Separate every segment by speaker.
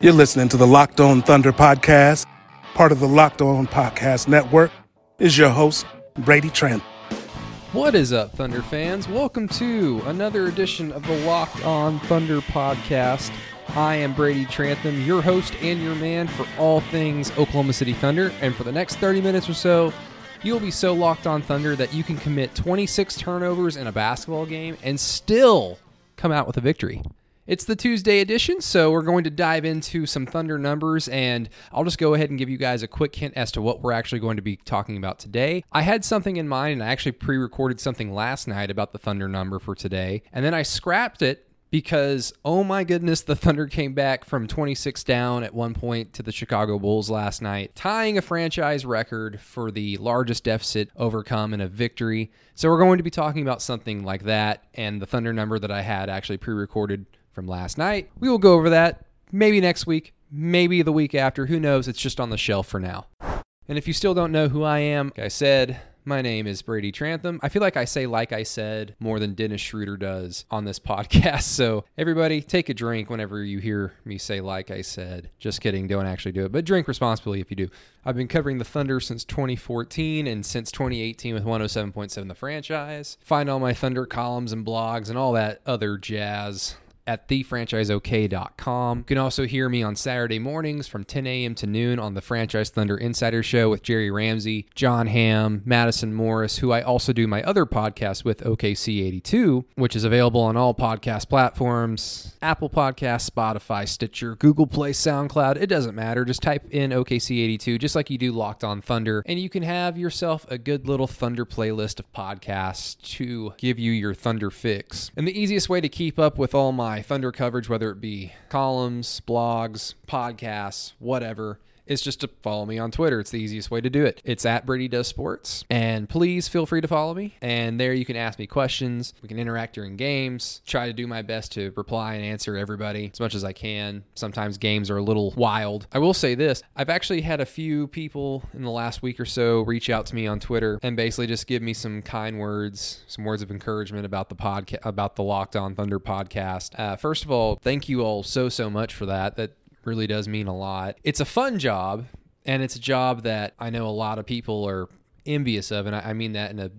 Speaker 1: You're listening to the Locked On Thunder podcast, part of the Locked On Podcast Network. Is your host Brady Trent.
Speaker 2: What is up, Thunder fans? Welcome to another edition of the Locked On Thunder podcast. I am Brady Trantham, your host and your man for all things Oklahoma City Thunder. And for the next 30 minutes or so, you'll be so locked on Thunder that you can commit 26 turnovers in a basketball game and still come out with a victory. It's the Tuesday edition, so we're going to dive into some Thunder numbers, and I'll just go ahead and give you guys a quick hint as to what we're actually going to be talking about today. I had something in mind, and I actually pre recorded something last night about the Thunder number for today, and then I scrapped it because oh my goodness the thunder came back from 26 down at one point to the chicago bulls last night tying a franchise record for the largest deficit overcome in a victory so we're going to be talking about something like that and the thunder number that i had actually pre-recorded from last night. We will go over that maybe next week, maybe the week after. Who knows? It's just on the shelf for now. And if you still don't know who I am, like I said, my name is Brady Trantham. I feel like I say like I said more than Dennis Schroeder does on this podcast. So everybody take a drink whenever you hear me say like I said. Just kidding, don't actually do it, but drink responsibly if you do. I've been covering the Thunder since 2014 and since 2018 with 107.7 the franchise. Find all my Thunder columns and blogs and all that other jazz at thefranchiseok.com. You can also hear me on Saturday mornings from 10 a.m. to noon on the Franchise Thunder Insider Show with Jerry Ramsey, John Hamm, Madison Morris, who I also do my other podcast with, OKC82, which is available on all podcast platforms Apple Podcasts, Spotify, Stitcher, Google Play, SoundCloud. It doesn't matter. Just type in OKC82, just like you do Locked on Thunder, and you can have yourself a good little Thunder playlist of podcasts to give you your Thunder fix. And the easiest way to keep up with all my Thunder coverage, whether it be columns, blogs, podcasts, whatever, is just to follow me on Twitter. It's the easiest way to do it. It's at Brady Does Sports. And please feel free to follow me. And there you can ask me questions. We can interact during games. Try to do my best to reply and answer everybody as much as I can. Sometimes games are a little wild. I will say this I've actually had a few people in the last week or so reach out to me on Twitter and basically just give me some kind words, some words of encouragement about the podcast, about the Locked On Thunder podcast. Uh, first of all, thank you all so, so much for that. That really does mean a lot. It's a fun job, and it's a job that I know a lot of people are envious of, and I, mean that in a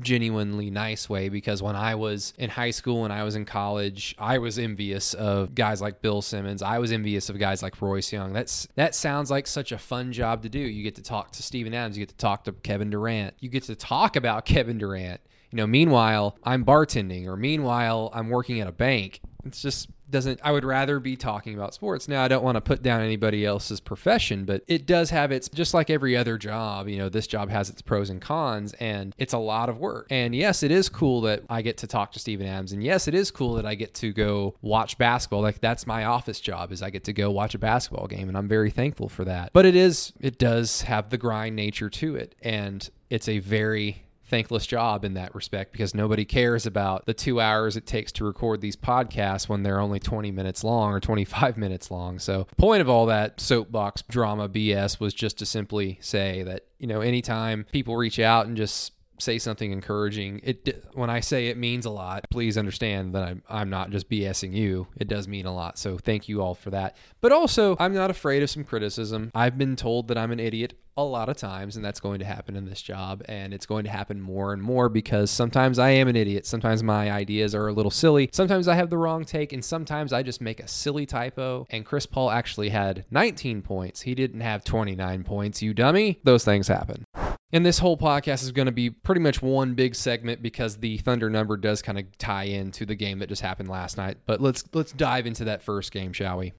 Speaker 2: genuinely nice way because when I was in high school and I was in college, I was envious of guys like Bill Simmons. I was envious of guys like Royce Young. That's that sounds like such a fun job to do. You get to talk to Steven Adams, you get to talk to Kevin Durant. You get to talk about Kevin Durant. You know, meanwhile, I'm bartending or meanwhile, I'm working at a bank. It's just doesn't I would rather be talking about sports. Now I don't want to put down anybody else's profession, but it does have its just like every other job, you know, this job has its pros and cons and it's a lot of work. And yes, it is cool that I get to talk to Steven Adams and yes, it is cool that I get to go watch basketball. Like that's my office job is I get to go watch a basketball game and I'm very thankful for that. But it is it does have the grind nature to it and it's a very thankless job in that respect because nobody cares about the two hours it takes to record these podcasts when they're only 20 minutes long or 25 minutes long. So, point of all that soapbox drama BS was just to simply say that, you know, anytime people reach out and just say something encouraging it when i say it means a lot please understand that I'm, I'm not just bsing you. It does mean a lot. So thank you all for that. But also i'm not afraid of some criticism. I've been told that i'm an idiot a lot of times and that's going to happen in this job and it's going to happen more and more because sometimes i am an idiot. Sometimes my ideas are a little silly. Sometimes i have the wrong take and sometimes i just make a silly typo. And chris paul actually had 19 points. He didn't have 29 points you dummy. Those things happen. And this whole podcast is going to be pretty much one big segment because the Thunder number does kind of tie into the game that just happened last night. But let's let's dive into that first game, shall we?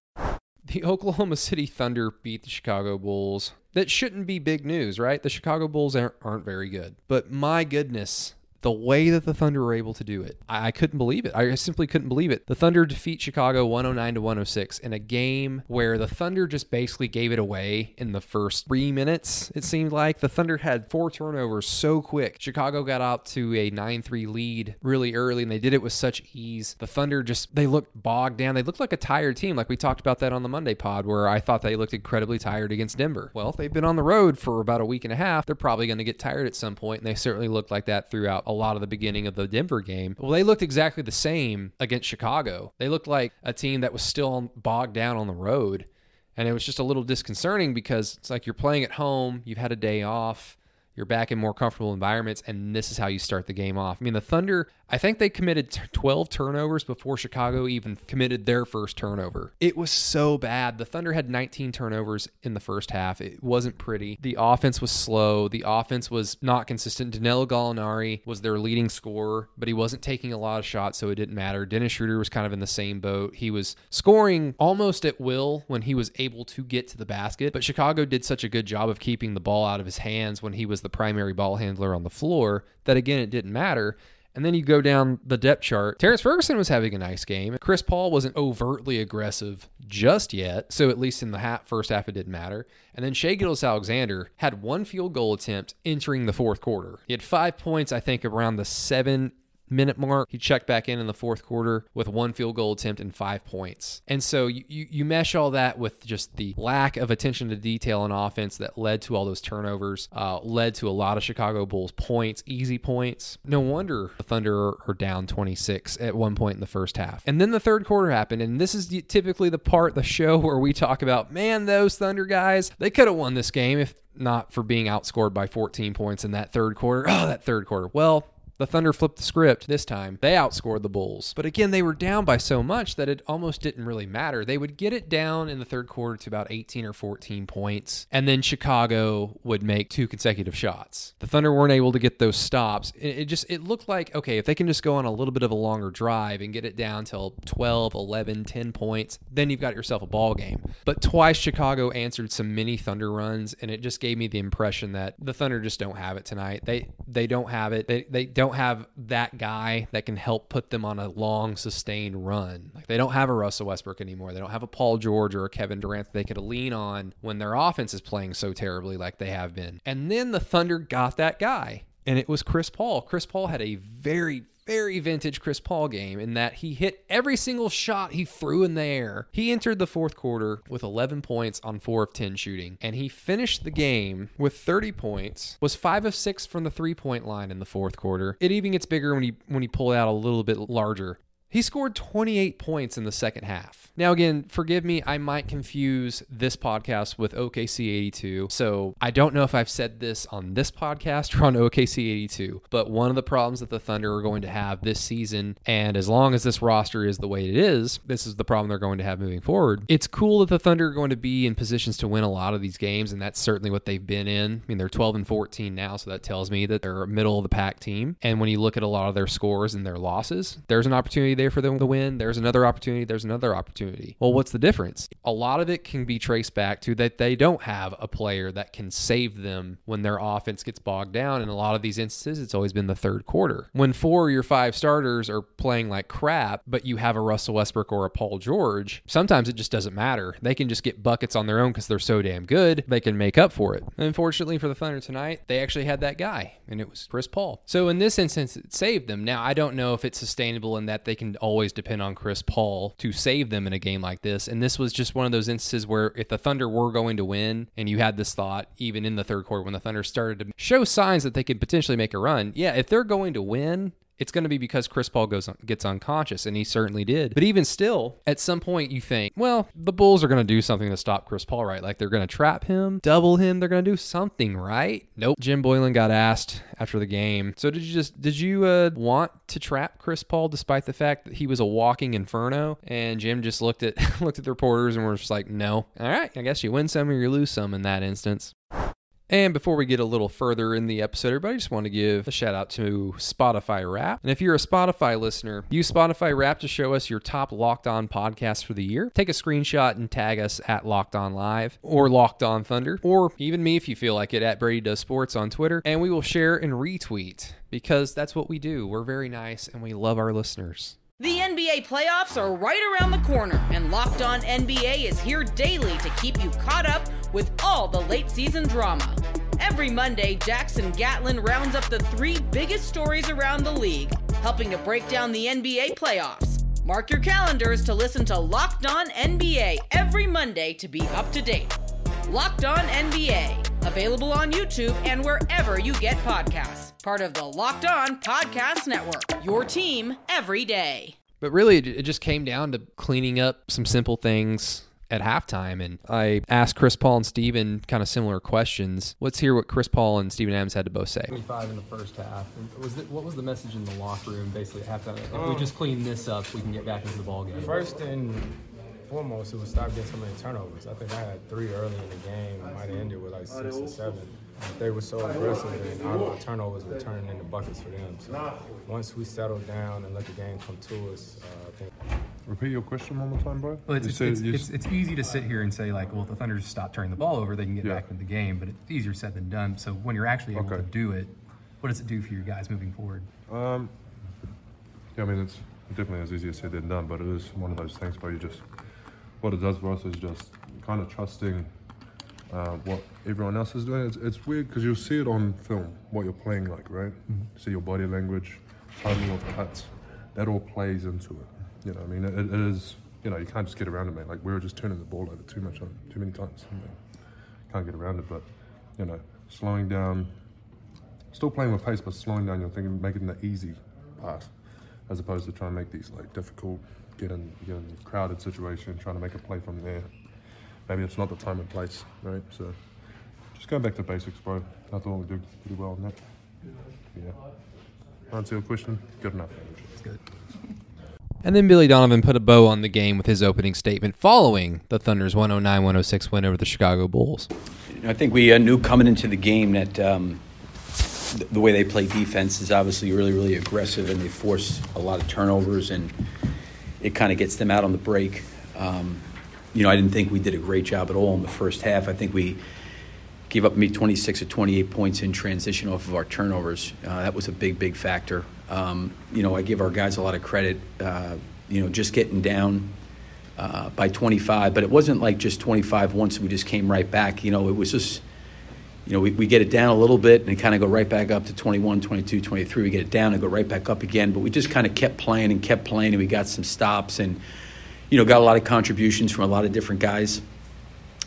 Speaker 2: The Oklahoma City Thunder beat the Chicago Bulls. That shouldn't be big news, right? The Chicago Bulls aren't, aren't very good. But my goodness, the way that the Thunder were able to do it, I, couldn't believe it. I simply couldn't believe it. The Thunder defeat Chicago 109 to 106 in a game where the Thunder just basically gave it away in the first three minutes. It seemed like the Thunder had four turnovers so quick. Chicago got out to a 9 3 lead really early, and they did it with such ease. The Thunder just, they looked bogged down. They looked like a tired team, like we talked about that on the Monday pod, where I thought they looked incredibly tired against Denver. Well, they've been on the road for about a week and a half. They're probably going to get tired at some point, and they certainly looked like that throughout a lot of the beginning of the Denver game. Well, they looked exactly the same against Chicago. They looked like a team that was still bogged down on the road. And it was just a little disconcerting because it's like you're playing at home, you've had a day off, you're back in more comfortable environments, and this is how you start the game off. I mean, the Thunder, I think they committed 12 turnovers before Chicago even committed their first turnover. It was so bad. The Thunder had 19 turnovers in the first half. It wasn't pretty. The offense was slow. The offense was not consistent. Danilo Gallinari was their leading scorer, but he wasn't taking a lot of shots, so it didn't matter. Dennis Schroeder was kind of in the same boat. He was scoring almost at will when he was able to get to the basket, but Chicago did such a good job of keeping the ball out of his hands when he was the primary ball handler on the floor that, again, it didn't matter. And then you go down the depth chart. Terrence Ferguson was having a nice game. Chris Paul wasn't overtly aggressive just yet, so at least in the first half it didn't matter. And then Shai Gilgeous-Alexander had one field goal attempt entering the fourth quarter. He had five points, I think, around the seven minute mark. He checked back in in the fourth quarter with one field goal attempt and five points. And so you, you, mesh all that with just the lack of attention to detail on offense that led to all those turnovers, uh, led to a lot of Chicago Bulls points, easy points. No wonder the Thunder are down 26 at one point in the first half. And then the third quarter happened. And this is typically the part, the show where we talk about, man, those Thunder guys, they could have won this game if not for being outscored by 14 points in that third quarter. Oh, that third quarter. Well, the Thunder flipped the script this time. They outscored the Bulls. But again, they were down by so much that it almost didn't really matter. They would get it down in the third quarter to about 18 or 14 points, and then Chicago would make two consecutive shots. The Thunder weren't able to get those stops. It, just it looked like okay, if they can just go on a little bit of a longer drive and get it down till 12, 11, 10 points, then you've got yourself a ball game. But twice Chicago answered some mini Thunder runs, and it just gave me the impression that the Thunder just don't have it tonight. They they don't have it. They they don't don't have that guy that can help put them on a long, sustained run. Like they don't have a Russell Westbrook anymore. They don't have a Paul George or a Kevin Durant that they could lean on when their offense is playing so terribly like they have been. And then the Thunder got that guy, and it was Chris Paul. Chris Paul had a very, very vintage Chris Paul game in that he hit every single shot he threw in the air. He entered the fourth quarter with 11 points on 4 of 10 shooting, and he finished the game with 30 points, was 5 of 6 from the three-point line in the fourth quarter. It even gets bigger when he when he pulled out a little bit larger. He scored 28 points in the second half. Now, again, forgive me, I might confuse this podcast with OKC 82. So I don't know if I've said this on this podcast or on OKC 82, but one of the problems that the Thunder are going to have this season, and as long as this roster is the way it is, this is the problem they're going to have moving forward. It's cool that the Thunder are going to be in positions to win a lot of these games, and that's certainly what they've been in. I mean, they're 12 and 14 now, so that tells me that they're a middle of the pack team. And when you look at a lot of their scores and their losses, there's an opportunity there for them to win. There's another opportunity. There's another opportunity. Well, what's the difference? A lot of it can be traced back to that they don't have a player that can save them when their offense gets bogged down. In a lot of these instances, it's always been the third quarter. When four of your five starters are playing like crap, but you have a Russell Westbrook or a Paul George, sometimes it just doesn't matter. They can just get buckets on their own because they're so damn good. They can make up for it. Unfortunately for the Thunder tonight, they actually had that guy, and it was Chris Paul. So in this instance, it saved them. Now, I don't know if it's sustainable in that they can always always depend on Chris Paul to save them in a game like this. And this was just one of those instances where if the Thunder were going to win, and you had this thought even in the third quarter when the Thunder started to show signs that they could potentially make a run, yeah, if they're going to win, it's going to be because Chris Paul goes gets unconscious, and he certainly did. But even still, at some point, you think, well, the Bulls are going to do something to stop Chris Paul, right? Like they're going to trap him, double him. They're going to do something, right? Nope. Jim Boylan got asked after the game. So did you just did you uh, want to trap Chris Paul despite the fact that he was a walking inferno? And Jim just looked at looked at the reporters and was just like, no. All right, I guess you win some or you lose some in that instance. And before we get a little further in the episode, everybody I just want to give a shout out to Spotify Wrap. And if you're a Spotify listener, use Spotify Wrap to show us your top Locked On podcasts for the year. Take a screenshot and tag us at Locked On Live or Locked On Thunder, or even me if you feel like it at Brady Does Sports on Twitter, and we will share and retweet because that's what we do. We're very nice and we love our listeners.
Speaker 3: The NBA playoffs are right around the corner, and Locked On NBA is here daily to keep you caught up with all the late season drama. Every Monday, Jackson Gatlin rounds up the three biggest stories around the league, helping to break down the NBA playoffs. Mark your calendars to listen to Locked On NBA every Monday to be up to date. Locked On NBA, available on YouTube and wherever you get podcasts. Part of the Locked On Podcast Network, your team every day.
Speaker 2: But really, it just came down to cleaning up some simple things at halftime. And I asked Chris Paul and Steven kind of similar questions. Let's hear what Chris Paul and Steven Adams had to both say.
Speaker 4: 25 in the first half. And was it, what was the message in the locker room basically at halftime? If we just clean this up, we can get back into the ball game.
Speaker 5: First and foremost, it was stop getting so many turnovers. I think I had three early in the game. I might have ended with like six or seven. They were so aggressive, and our turnovers were turning into buckets for them. So once we settled down and let the game come to us, uh, I think.
Speaker 6: Repeat your question one more time, bro.
Speaker 4: Well, it's, it's, it's, it's, it's easy to sit here and say, like, well, if the Thunder just stop turning the ball over, they can get
Speaker 6: Yeah.
Speaker 4: back into the game, but it's easier said than done. So when you're actually able to do it, what does it do for you guys moving forward?
Speaker 6: Um, yeah, I mean, it's definitely as easier said than done, but it is one of those things where you just, what it does for us is just kind of trusting uh, what everyone else is doing. It's, it's weird because you'll see it on film, what you're playing like, right? See your body language, timing of cuts, that all plays into it. You know, I mean, it, it is, you know, you can't just get around it, mate. Like, we were just turning the ball over too much, too many times. You know, can't get around it, but, you know, slowing down, still playing with pace, but slowing down your thinking, making the easy pass, as opposed to trying to make these like difficult, get in, get in a crowded situation, trying to make a play from there. Maybe it's not the time and place, right? So just going back to basics, bro. I thought we did pretty well on that. Yeah. Answer your question. Good enough.
Speaker 4: It's good.
Speaker 2: And then Billy Donovan put a bow on the game with his opening statement following the Thunder's 109 106 win over the Chicago Bulls.
Speaker 7: I think we uh, knew coming into the game that um, th- the way they play defense is obviously really, really aggressive, and they force a lot of turnovers, and it kind of gets them out on the break. Um, you know, I didn't think we did a great job at all in the first half. I think we gave up maybe 26 or 28 points in transition off of our turnovers. Uh, that was a big, big factor. Um, you know, I give our guys a lot of credit. Uh, you know, just getting down uh, by 25, but it wasn't like just 25 once we just came right back. You know, it was just, you know, we, we get it down a little bit and kind of go right back up to 21, 22, 23. We get it down and go right back up again, but we just kind of kept playing and kept playing, and we got some stops and, you know, got a lot of contributions from a lot of different guys.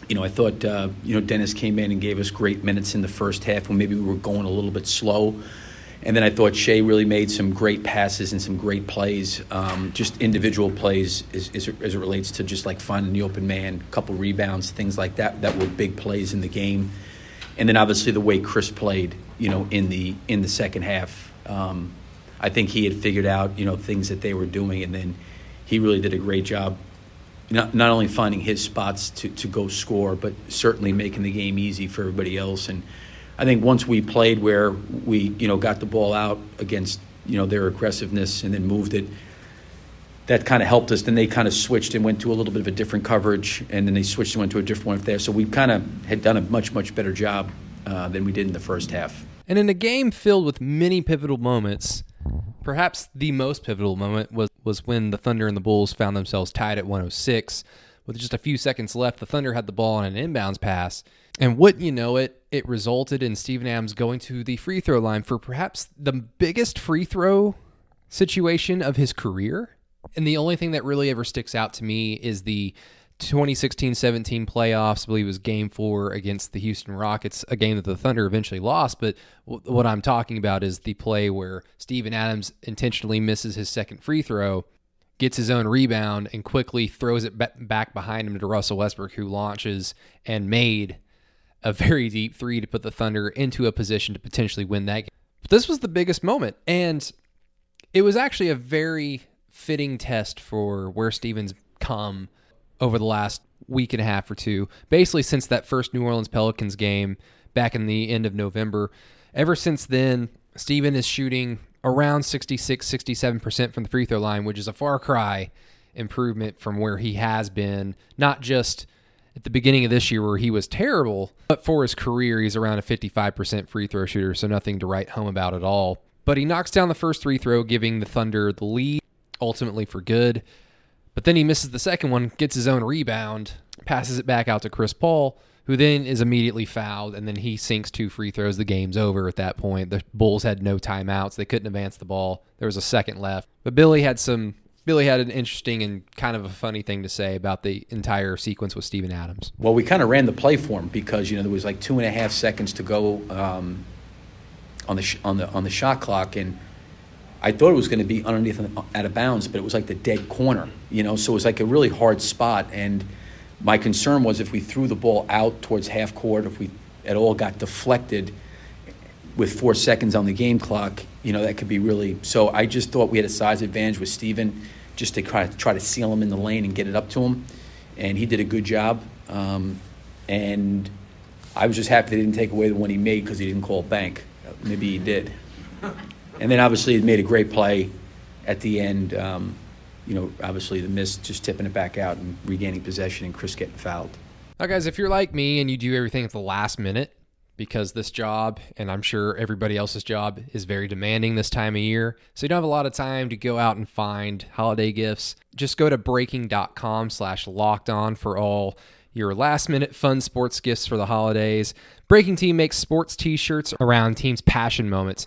Speaker 7: You know, I thought, uh, you know, Dennis came in and gave us great minutes in the first half when maybe we were going a little bit slow. And then I thought Shai really made some great passes and some great plays, um, just individual plays as, as, it, as it relates to just like finding the open man, a couple rebounds, things like that, that were big plays in the game. And then obviously the way Chris played, you know, in the in the second half, um, I think he had figured out, you know, things that they were doing, and then he really did a great job not, not only finding his spots to, to go score, but certainly making the game easy for everybody else. And I think once we played where we, you know, got the ball out against, you know, their aggressiveness and then moved it, that kind of helped us. Then they kind of switched and went to a little bit of a different coverage, and then they switched and went to a different one there. So we kind of had done a much, much better job uh, than we did in the first half.
Speaker 2: And in a game filled with many pivotal moments, perhaps the most pivotal moment was, was when the Thunder and the Bulls found themselves tied at 106. With just a few seconds left, the Thunder had the ball on an inbounds pass. And wouldn't you know it, it resulted in Steven Adams going to the free throw line for perhaps the biggest free throw situation of his career. And the only thing that really ever sticks out to me is the 2016-17 playoffs. I believe it was Game Four against the Houston Rockets, a game that the Thunder eventually lost. But w- what I'm talking about is the play where Steven Adams intentionally misses his second free throw, gets his own rebound, and quickly throws it ba- back behind him to Russell Westbrook, who launches and made a very deep three to put the Thunder into a position to potentially win that game. But this was the biggest moment, and it was actually a very fitting test for where Stevens come over the last week and a half or two. Basically, since that first New Orleans Pelicans game, back in the end of November. Ever since then, Steven is shooting around 66, 67% from the free throw line, which is a far cry improvement from where he has been, not just at the beginning of this year where he was terrible, but for his career, he's around a 55% free throw shooter, so nothing to write home about at all. But he knocks down the first free throw, giving the Thunder the lead, ultimately for good. But then he misses the second one, gets his own rebound, passes it back out to Chris Paul, who then is immediately fouled, and then he sinks two free throws. The game's over at that point. The Bulls had no timeouts. They couldn't advance the ball. There was a second left. But Billy had some Billy had an interesting and kind of a funny thing to say about the entire sequence with Steven Adams.
Speaker 7: Well, we kind of ran the play for him because you know there was like two and a half seconds to go um, on the sh- on the on the shot clock, and I thought it was going to be underneath out of bounds, but it was like the dead corner, you know. So it was like a really hard spot, and my concern was if we threw the ball out towards half court, if we at all got deflected with four seconds on the game clock, you know, that could be really. So I just thought we had a size advantage with Steven just to try, try to seal him in the lane and get it up to him. And he did a good job. Um, and I was just happy they didn't take away the one he made because he didn't call bank. Maybe he did. And then obviously he made a great play at the end. Um, you know, obviously the miss just tipping it back out and regaining possession and Chris getting fouled.
Speaker 2: Now, guys, if you're like me and you do everything at the last minute, because this job, and I'm sure everybody else's job, is very demanding this time of year. So you don't have a lot of time to go out and find holiday gifts. Just go to breakingt.com slash locked on for all your last minute fun sports gifts for the holidays. BreakingT makes sports t shirts around teams' passion moments.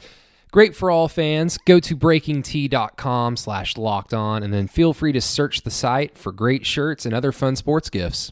Speaker 2: Great for all fans. Go to breakingt.com slash locked on and then feel free to search the site for great shirts and other fun sports gifts.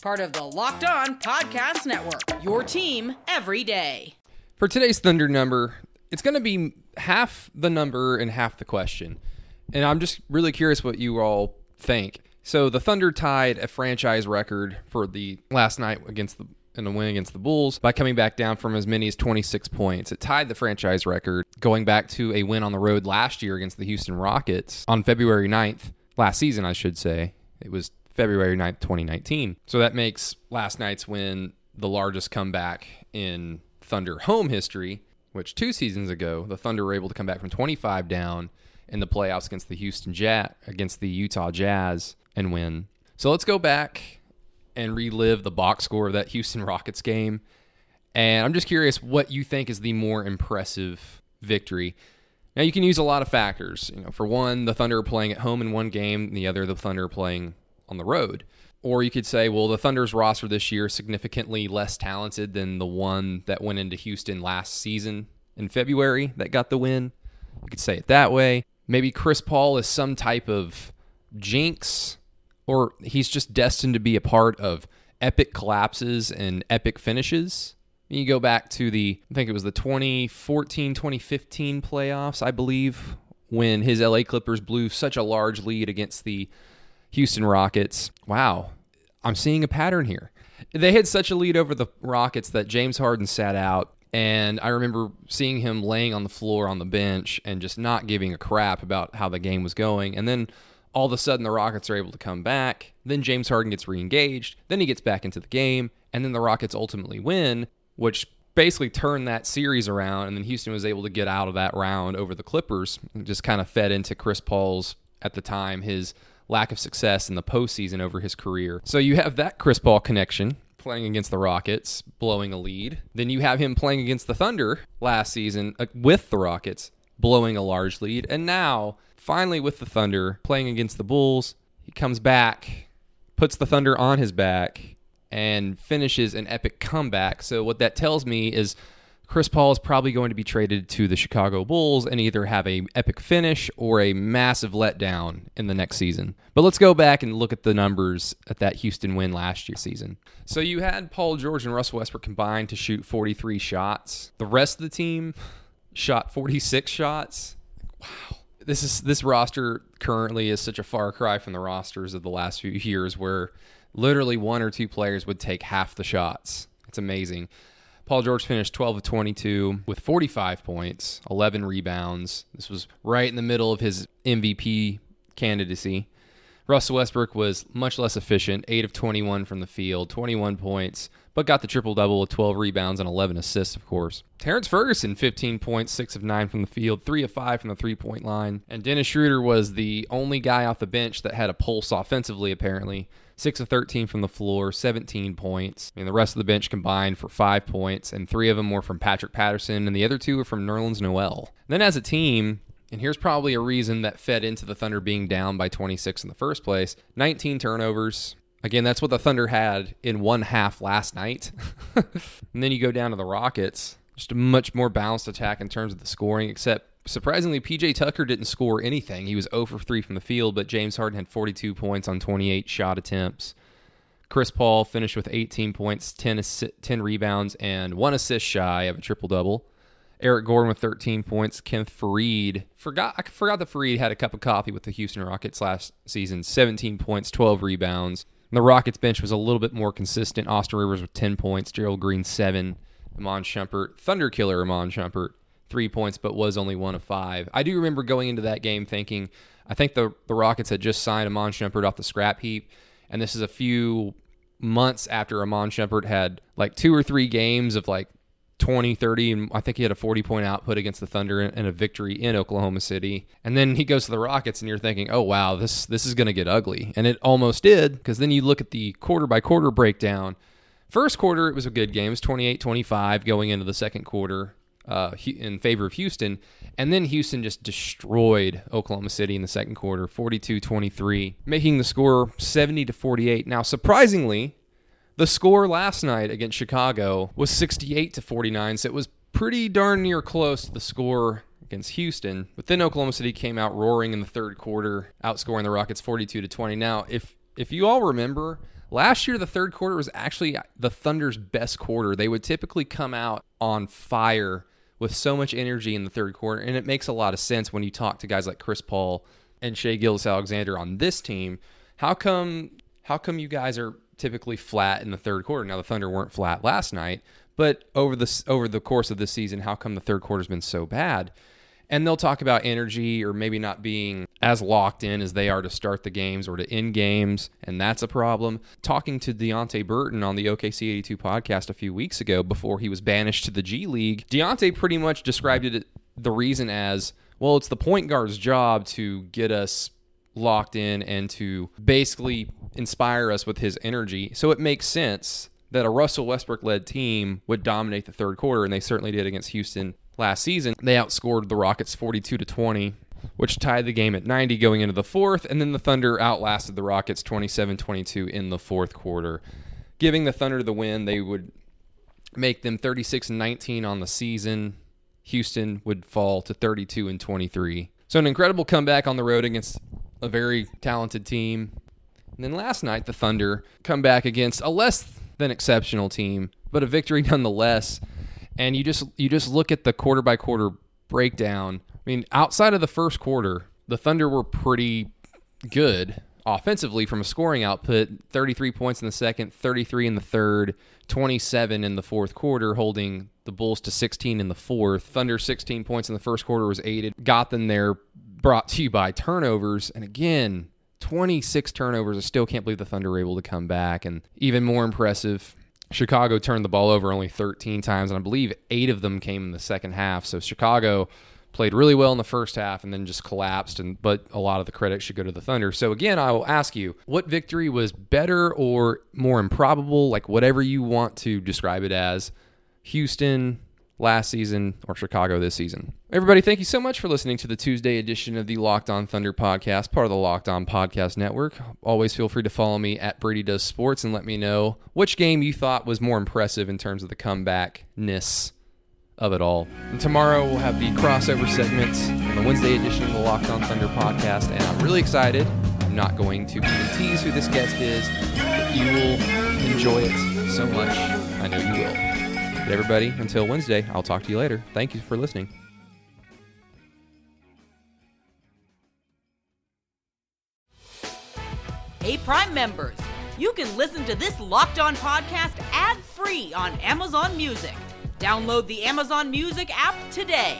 Speaker 3: Part of the Locked On Podcast Network. Your team every day.
Speaker 2: For today's Thunder number, it's going to be half the number and half the question. And I'm just really curious what you all think. So the Thunder tied a franchise record for the last night against the in a win against the Bulls by coming back down from as many as 26 points. It tied the franchise record going back to a win on the road last year against the Houston Rockets on February 9th, last season, I should say. It was February 9th, 2019. So that makes last night's win the largest comeback in Thunder home history, which two seasons ago, the Thunder were able to come back from 25 down in the playoffs against the Houston Jazz, against the Utah Jazz and win. So let's go back and relive the box score of that Houston Rockets game. And I'm just curious what you think is the more impressive victory. Now you can use a lot of factors. You know, for one, the Thunder are playing at home in one game, the other the Thunder are playing on the road. Or you could say, well, the Thunder's roster this year is significantly less talented than the one that went into Houston last season in February that got the win. You could say it that way. Maybe Chris Paul is some type of jinx, or he's just destined to be a part of epic collapses and epic finishes. You go back to the, I think it was the 2014 2015 playoffs, I believe, when his LA Clippers blew such a large lead against the Houston Rockets. Wow, I'm seeing a pattern here. They had such a lead over the Rockets that James Harden sat out. And I remember seeing him laying on the floor on the bench and just not giving a crap about how the game was going. And then all of a sudden, the Rockets are able to come back. Then James Harden gets re engaged. Then he gets back into the game. And then the Rockets ultimately win, which basically turned that series around. And then Houston was able to get out of that round over the Clippers. and just kind of fed into Chris Paul's, at the time, his lack of success in the postseason over his career. So you have that Chris Paul connection playing against the Rockets, blowing a lead. Then you have him playing against the Thunder last season uh, with the Rockets, blowing a large lead. And now, finally, with the Thunder playing against the Bulls, he comes back, puts the Thunder on his back, and finishes an epic comeback. So, what that tells me is Chris Paul is probably going to be traded to the Chicago Bulls and either have a epic finish or a massive letdown in the next season. But let's go back and look at the numbers at that Houston win last year season. So you had Paul George and Russell Westbrook combined to shoot 43 shots. The rest of the team shot 46 shots. Wow. This is this roster currently is such a far cry from the rosters of the last few years where literally one or two players would take half the shots. It's amazing. Paul George finished 12 of 22 with 45 points, 11 rebounds. This was right in the middle of his MVP candidacy. Russell Westbrook was much less efficient, 8 of 21 from the field, 21 points, but got the triple double with 12 rebounds and 11 assists, of course. Terrence Ferguson, 15 points, 6 of 9 from the field, 3 of 5 from the three point line. And Dennis Schroeder was the only guy off the bench that had a pulse offensively, apparently. 6 of 13 from the floor, 17 points. I mean, the rest of the bench combined for 5 points, and three of them were from Patrick Patterson, and the other two were from Nerlens Noel. Then as a team, and here's probably a reason that fed into the Thunder being down by 26 in the first place 19 turnovers. Again, that's what the Thunder had in one half last night. and then you go down to the Rockets, just a much more balanced attack in terms of the scoring, except surprisingly, PJ Tucker didn't score anything. He was 0 for 3 from the field, but James Harden had 42 points on 28 shot attempts. Chris Paul finished with 18 points, 10, assi- 10 rebounds, and one assist shy of a triple double. Eric Gordon with 13 points. Kenneth Faried forgot I forgot that Faried had a cup of coffee with the Houston Rockets last season. 17 points, 12 rebounds. And the Rockets bench was a little bit more consistent. Austin Rivers with 10 points, Gerald Green seven, Iman Shumpert, Thunder killer Iman Shumpert, three points, but was only one of five. I do remember going into that game thinking, I think the the Rockets had just signed Iman Shumpert off the scrap heap, and this is a few months after Iman Shumpert had like two or three games of like 20, 30, and I think he had a 40 point output against the Thunder and a victory in Oklahoma City. And then he goes to the Rockets, and you're thinking, oh, wow, this, this is going to get ugly. And it almost did, because then you look at the quarter by quarter breakdown. First quarter, it was a good game. It was 28 25 going into the second quarter uh, in favor of Houston. And then Houston just destroyed Oklahoma City in the second quarter, 42 23, making the score 70 to 48. Now, surprisingly, the score last night against Chicago was 68 to 49, so it was pretty darn near close to the score against Houston. But then Oklahoma City came out roaring in the third quarter, outscoring the Rockets 42 to 20. Now, if if you all remember, last year the third quarter was actually the Thunder's best quarter. They would typically come out on fire with so much energy in the third quarter, and it makes a lot of sense when you talk to guys like Chris Paul and Shai Gilgeous-Alexander on this team. How come how come you guys are typically flat in the third quarter. Now the Thunder weren't flat last night, but over the over the course of the season, how come the third quarter's been so bad? And they'll talk about energy or maybe not being as locked in as they are to start the games or to end games, and that's a problem. Talking to Deonte Burton on the OKC 82 podcast a few weeks ago before he was banished to the G League, Deonte pretty much described it the reason as well, it's the point guard's job to get us locked in and to basically inspire us with his energy. So it makes sense that a Russell Westbrook led team would dominate the third quarter, and they certainly did against Houston last season. They outscored the Rockets 42 to 20, which tied the game at 90 going into the fourth, and then the Thunder outlasted the Rockets 27 22 in the fourth quarter. Giving the Thunder the win, they would make them 36 19 on the season. Houston would fall to 32 and 23. So an incredible comeback on the road against a very talented team. And then last night, the Thunder come back against a less than exceptional team, but a victory nonetheless. And you just you just look at the quarter by quarter breakdown. I mean, outside of the first quarter, the Thunder were pretty good offensively from a scoring output 33 points in the second, 33 in the third, 27 in the fourth quarter, holding the Bulls to 16 in the fourth. Thunder 16 points in the first quarter was aided, got them there brought to you by turnovers. And again, 26 turnovers. I still can't believe the Thunder were able to come back. And even more impressive, Chicago turned the ball over only 13 times, and I believe eight of them came in the second half. So Chicago played really well in the first half and then just collapsed. And but a lot of the credit should go to the Thunder. So again, I will ask you, what victory was better or more improbable? Like whatever you want to describe it as. Houston, last season or Chicago this season. Everybody, thank you so much for listening to the Tuesday edition of the Locked On Thunder podcast, part of the Locked On Podcast Network. Always feel free to follow me at Brady Does Sports and let me know which game you thought was more impressive in terms of the comebackness of it all. And tomorrow we'll have the crossover segments on the Wednesday edition of the Locked On Thunder podcast, and I'm really excited. I'm not going to even tease who this guest is, but you will enjoy it so much. I know you will everybody, until Wednesday, I'll talk to you later. Thank you for listening.
Speaker 3: Hey, Prime members, you can listen to this locked on podcast ad free on Amazon Music. Download the Amazon Music app today.